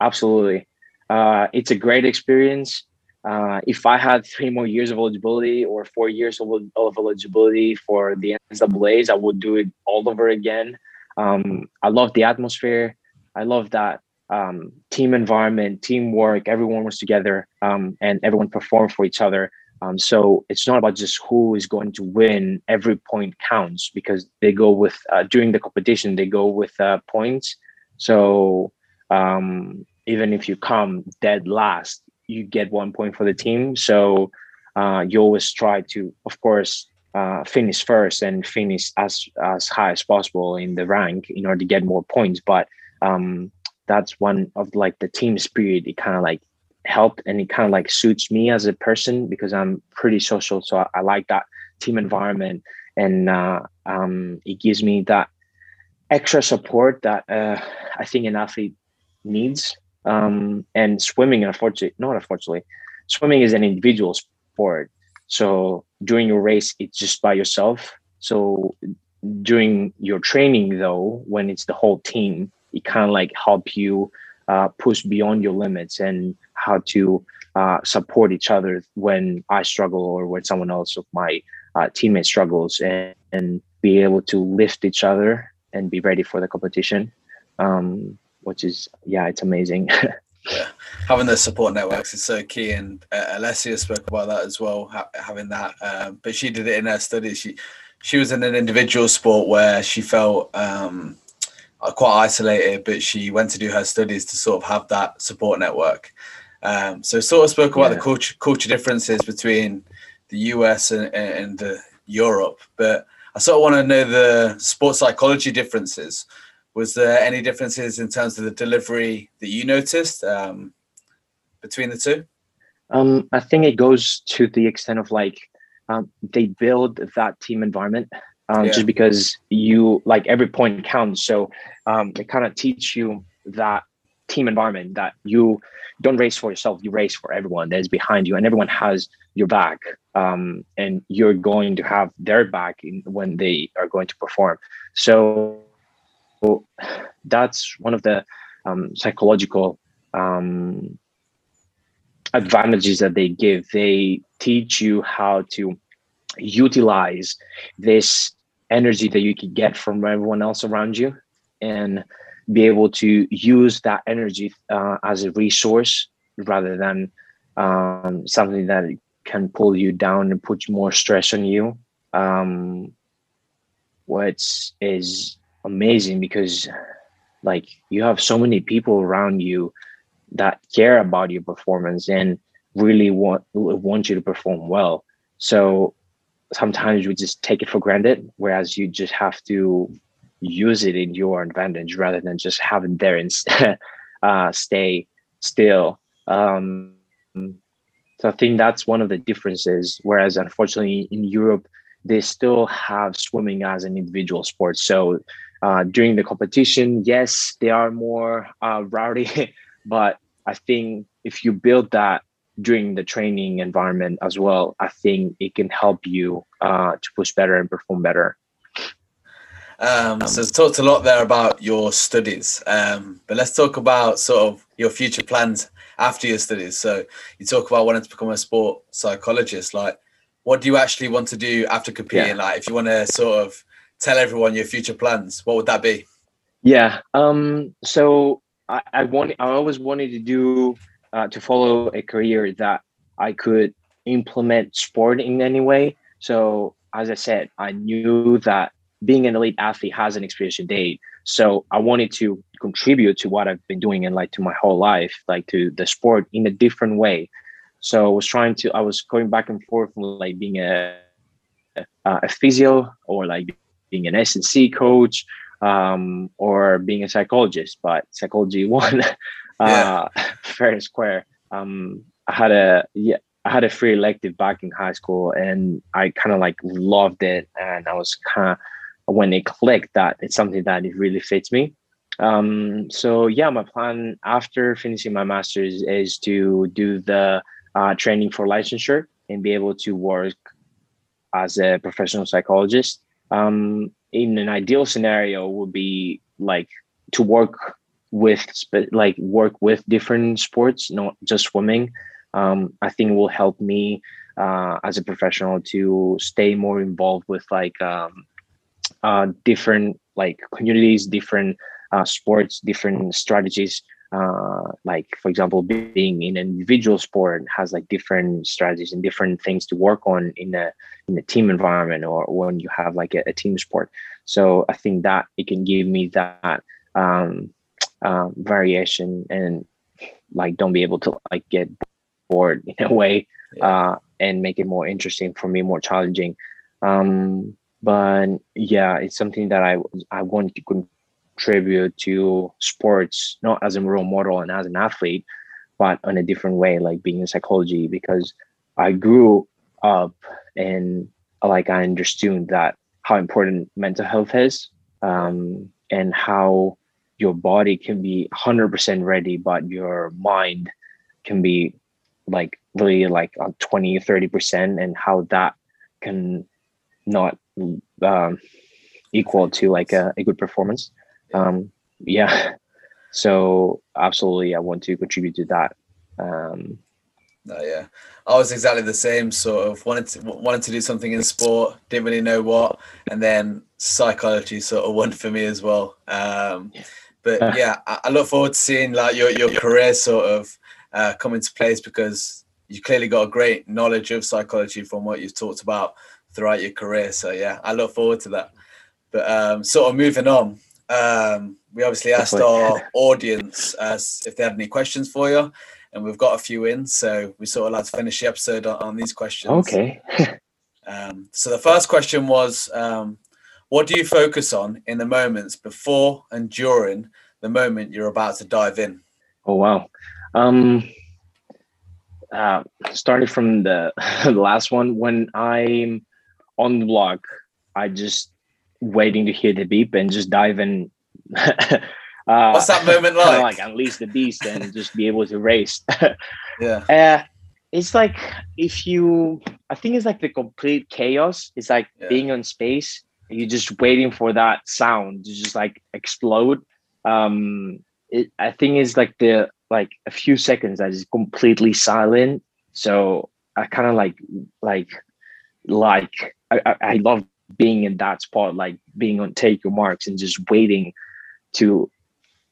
absolutely uh, it's a great experience uh, if I had three more years of eligibility or four years of, of eligibility for the NCAA's, I would do it all over again. Um, I love the atmosphere. I love that um, team environment, teamwork. Everyone was together um, and everyone performed for each other. Um, so it's not about just who is going to win. Every point counts because they go with uh, during the competition. They go with uh, points. So um, even if you come dead last, you get one point for the team. So uh, you always try to, of course, uh, finish first and finish as as high as possible in the rank in order to get more points. But um, that's one of like the team spirit. It kind of like helped and it kind of like suits me as a person because I'm pretty social. So I, I like that team environment and uh, um, it gives me that extra support that uh, I think an athlete needs. Um, and swimming, unfortunately, not unfortunately, swimming is an individual sport. So during your race, it's just by yourself. So during your training, though, when it's the whole team, it kind of like help you uh, push beyond your limits and how to uh, support each other when I struggle or when someone else of my uh, teammates struggles and, and be able to lift each other and be ready for the competition. Um, which is yeah, it's amazing. <laughs> yeah, having the support networks is so key, and uh, Alessia spoke about that as well. Ha- having that, um, but she did it in her studies. She she was in an individual sport where she felt um, uh, quite isolated, but she went to do her studies to sort of have that support network. Um, so sort of spoke about yeah. the culture culture differences between the US and, and uh, Europe, but I sort of want to know the sports psychology differences was there any differences in terms of the delivery that you noticed um, between the two? Um, I think it goes to the extent of like um, they build that team environment um, yeah. just because you like every point counts. So um, they kind of teach you that team environment that you don't race for yourself, you race for everyone that is behind you, and everyone has your back, um, and you're going to have their back in, when they are going to perform. So so that's one of the um, psychological um, advantages that they give. They teach you how to utilize this energy that you can get from everyone else around you and be able to use that energy uh, as a resource rather than um, something that can pull you down and put more stress on you. Um, which is amazing because like you have so many people around you that care about your performance and really want want you to perform well so sometimes we just take it for granted whereas you just have to use it in your advantage rather than just have it there and <laughs> uh, stay still um, so I think that's one of the differences. Whereas unfortunately in Europe, they still have swimming as an individual sport. So uh, during the competition, yes, they are more uh, rowdy, <laughs> but I think if you build that during the training environment as well, I think it can help you uh, to push better and perform better. Um, so it's talked a lot there about your studies, um, but let's talk about sort of your future plans after your studies. So you talk about wanting to become a sport psychologist. Like, what do you actually want to do after competing? Yeah. Like, if you want to sort of tell everyone your future plans, what would that be? Yeah. Um. So I, I want. I always wanted to do uh, to follow a career that I could implement sport in any way. So as I said, I knew that being an elite athlete has an expiration date. So I wanted to contribute to what I've been doing and like to my whole life, like to the sport in a different way. So I was trying to, I was going back and forth from like being a, a, a physio or like being an S&C coach um, or being a psychologist, but psychology <laughs> won uh, <laughs> fair and square. Um, I had a, yeah, I had a free elective back in high school and I kind of like loved it. And I was kind of, when it clicked that it's something that it really fits me. Um, so yeah, my plan after finishing my master's is to do the uh, training for licensure and be able to work as a professional psychologist. Um, in an ideal scenario, would be like to work with like work with different sports, not just swimming. Um, I think will help me uh, as a professional to stay more involved with like um, uh, different like communities, different uh, sports, different strategies. Uh, like for example, being in an individual sport has like different strategies and different things to work on in a in a team environment or when you have like a, a team sport. So I think that it can give me that um, uh, variation and like don't be able to like get bored <laughs> in a way yeah. uh, and make it more interesting for me, more challenging. Um, but yeah it's something that i i want to contribute to sports not as a role model and as an athlete but in a different way like being in psychology because i grew up and like i understood that how important mental health is um, and how your body can be 100% ready but your mind can be like really like on 20 30% and how that can not um, equal to like a, a good performance. Um, yeah. So absolutely, I want to contribute to that. Um, no, yeah, I was exactly the same. Sort of wanted to wanted to do something in sport, didn't really know what, and then psychology sort of won for me as well. Um, but yeah, I, I look forward to seeing like your your career sort of uh, come into place because you clearly got a great knowledge of psychology from what you've talked about throughout your career. So yeah, I look forward to that. But um, sort of moving on, um, we obviously asked our audience as if they had any questions for you, and we've got a few in. So we sort of like to finish the episode on, on these questions. Okay. <laughs> um, so the first question was, um, what do you focus on in the moments before and during the moment you're about to dive in? Oh wow. Um, uh, starting from the, <laughs> the last one, when I'm on the block, I just waiting to hear the beep and just dive in. <laughs> uh, What's that moment <laughs> like? Like unleash the beast and just be able to race. <laughs> yeah. Uh, it's like if you, I think it's like the complete chaos. It's like yeah. being on space. You're just waiting for that sound to just like explode. Um, it, I think it's like the like a few seconds that is completely silent. So I kind of like like like I, I love being in that spot, like being on take your marks and just waiting to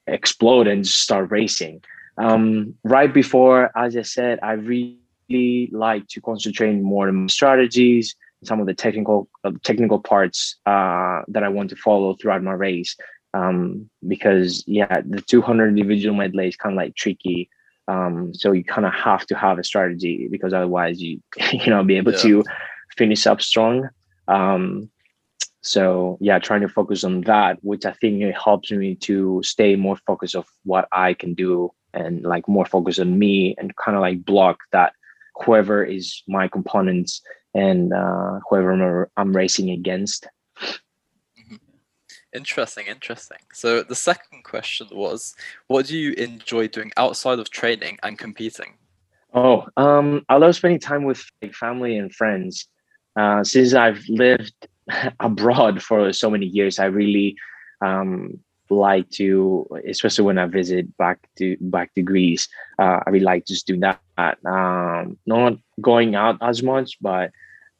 explode and just start racing. Um, right before, as I said, I really like to concentrate more on strategies, some of the technical uh, technical parts uh, that I want to follow throughout my race. Um, because yeah, the 200 individual medley is kind of like tricky. Um, so you kind of have to have a strategy because otherwise you <laughs> you know be able yeah. to finish up strong. Um, so yeah, trying to focus on that, which I think it helps me to stay more focused of what I can do and like more focus on me and kind of like block that whoever is my components and uh, whoever I'm, I'm racing against. Interesting, interesting. So the second question was, what do you enjoy doing outside of training and competing? Oh, um, I love spending time with like, family and friends. Uh, since I've lived <laughs> abroad for so many years, I really um, like to, especially when I visit back to back to Greece. Uh, I really like just doing that. Um, not going out as much, but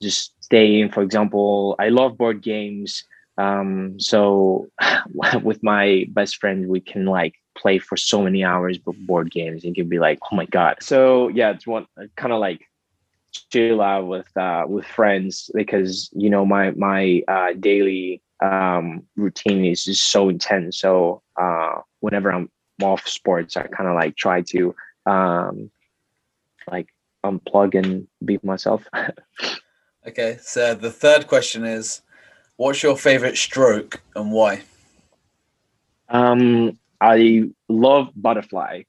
just staying. For example, I love board games. Um, so <laughs> with my best friend, we can like play for so many hours board games. It can be like, oh my god. So yeah, it's one kind of like chill out with uh, with friends because you know my my uh, daily um, routine is just so intense. So uh, whenever I'm off sports, I kind of like try to um, like unplug and be myself. <laughs> okay, so the third question is What's your favorite stroke and why? Um, I love butterfly,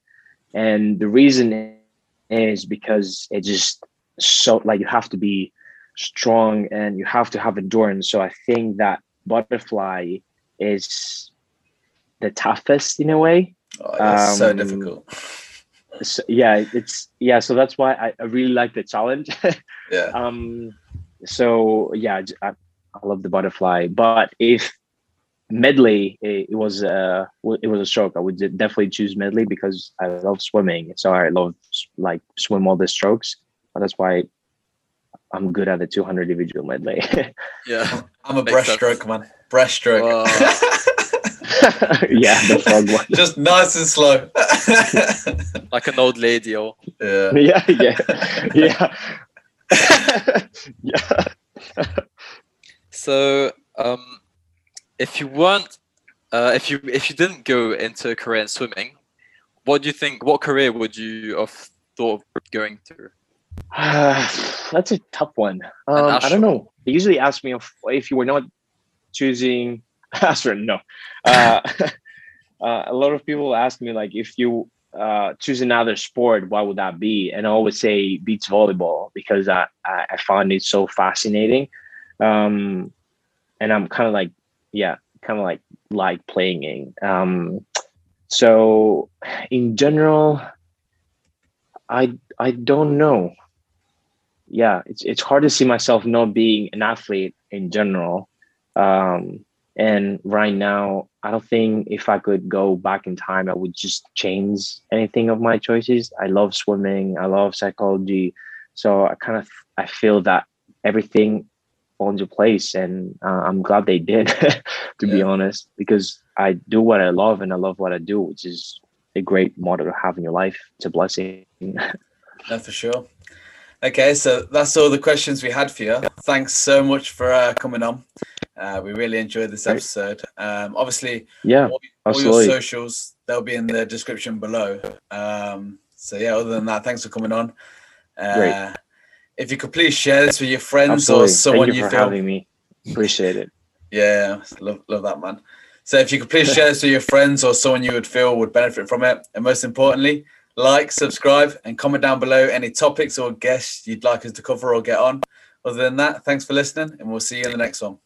and the reason is because it just so like you have to be strong and you have to have endurance. So I think that butterfly is the toughest in a way. Oh, um, so difficult. So, yeah, it's yeah. So that's why I, I really like the challenge. <laughs> yeah. Um. So yeah, I, I love the butterfly. But if medley it, it, was uh it was a stroke i would definitely choose medley because i love swimming so i love like swim all the strokes that's why i'm good at the 200 individual medley. <laughs> Yeah. I'm a breaststroke man. Breaststroke. <laughs> Yeah the frog one. <laughs> Just nice and slow. Like an old lady or yeah. Yeah yeah. Yeah. Yeah. So, um, if you weren't, uh, if you if you didn't go into a career in swimming, what do you think? What career would you have thought of going to? Uh, <sighs> that's a tough one. Um, I don't know. They usually ask me if if you were not choosing <laughs> astronaut. No, uh, <laughs> uh, a lot of people ask me like if you uh, choose another sport, what would that be? And I always say beach volleyball because I I, I find it so fascinating um, and I'm kind of like, yeah, kind of like like playing. Um, so in general, I I don't know. Yeah, it's it's hard to see myself not being an athlete in general. Um, and right now, I don't think if I could go back in time, I would just change anything of my choices. I love swimming. I love psychology. So I kind of I feel that everything fall into place and uh, i'm glad they did <laughs> to yeah. be honest because i do what i love and i love what i do which is a great motto to have in your life it's a blessing <laughs> no for sure okay so that's all the questions we had for you. Thanks so much for uh, coming on. Uh, we really enjoyed this episode. Um, obviously yeah all, all your socials they'll be in the description below. Um, so yeah other than that thanks for coming on. Uh, Great if you could please share this with your friends Absolutely. or someone Thank you, you for feel having me. Appreciate it. yeah, love love that man. So if you could please share this with your friends or someone you would feel would benefit from it, and most importantly, like, subscribe, and comment down below any topics or guests you'd like us to cover or get on. Other than that, thanks for listening, and we'll see you in the next one.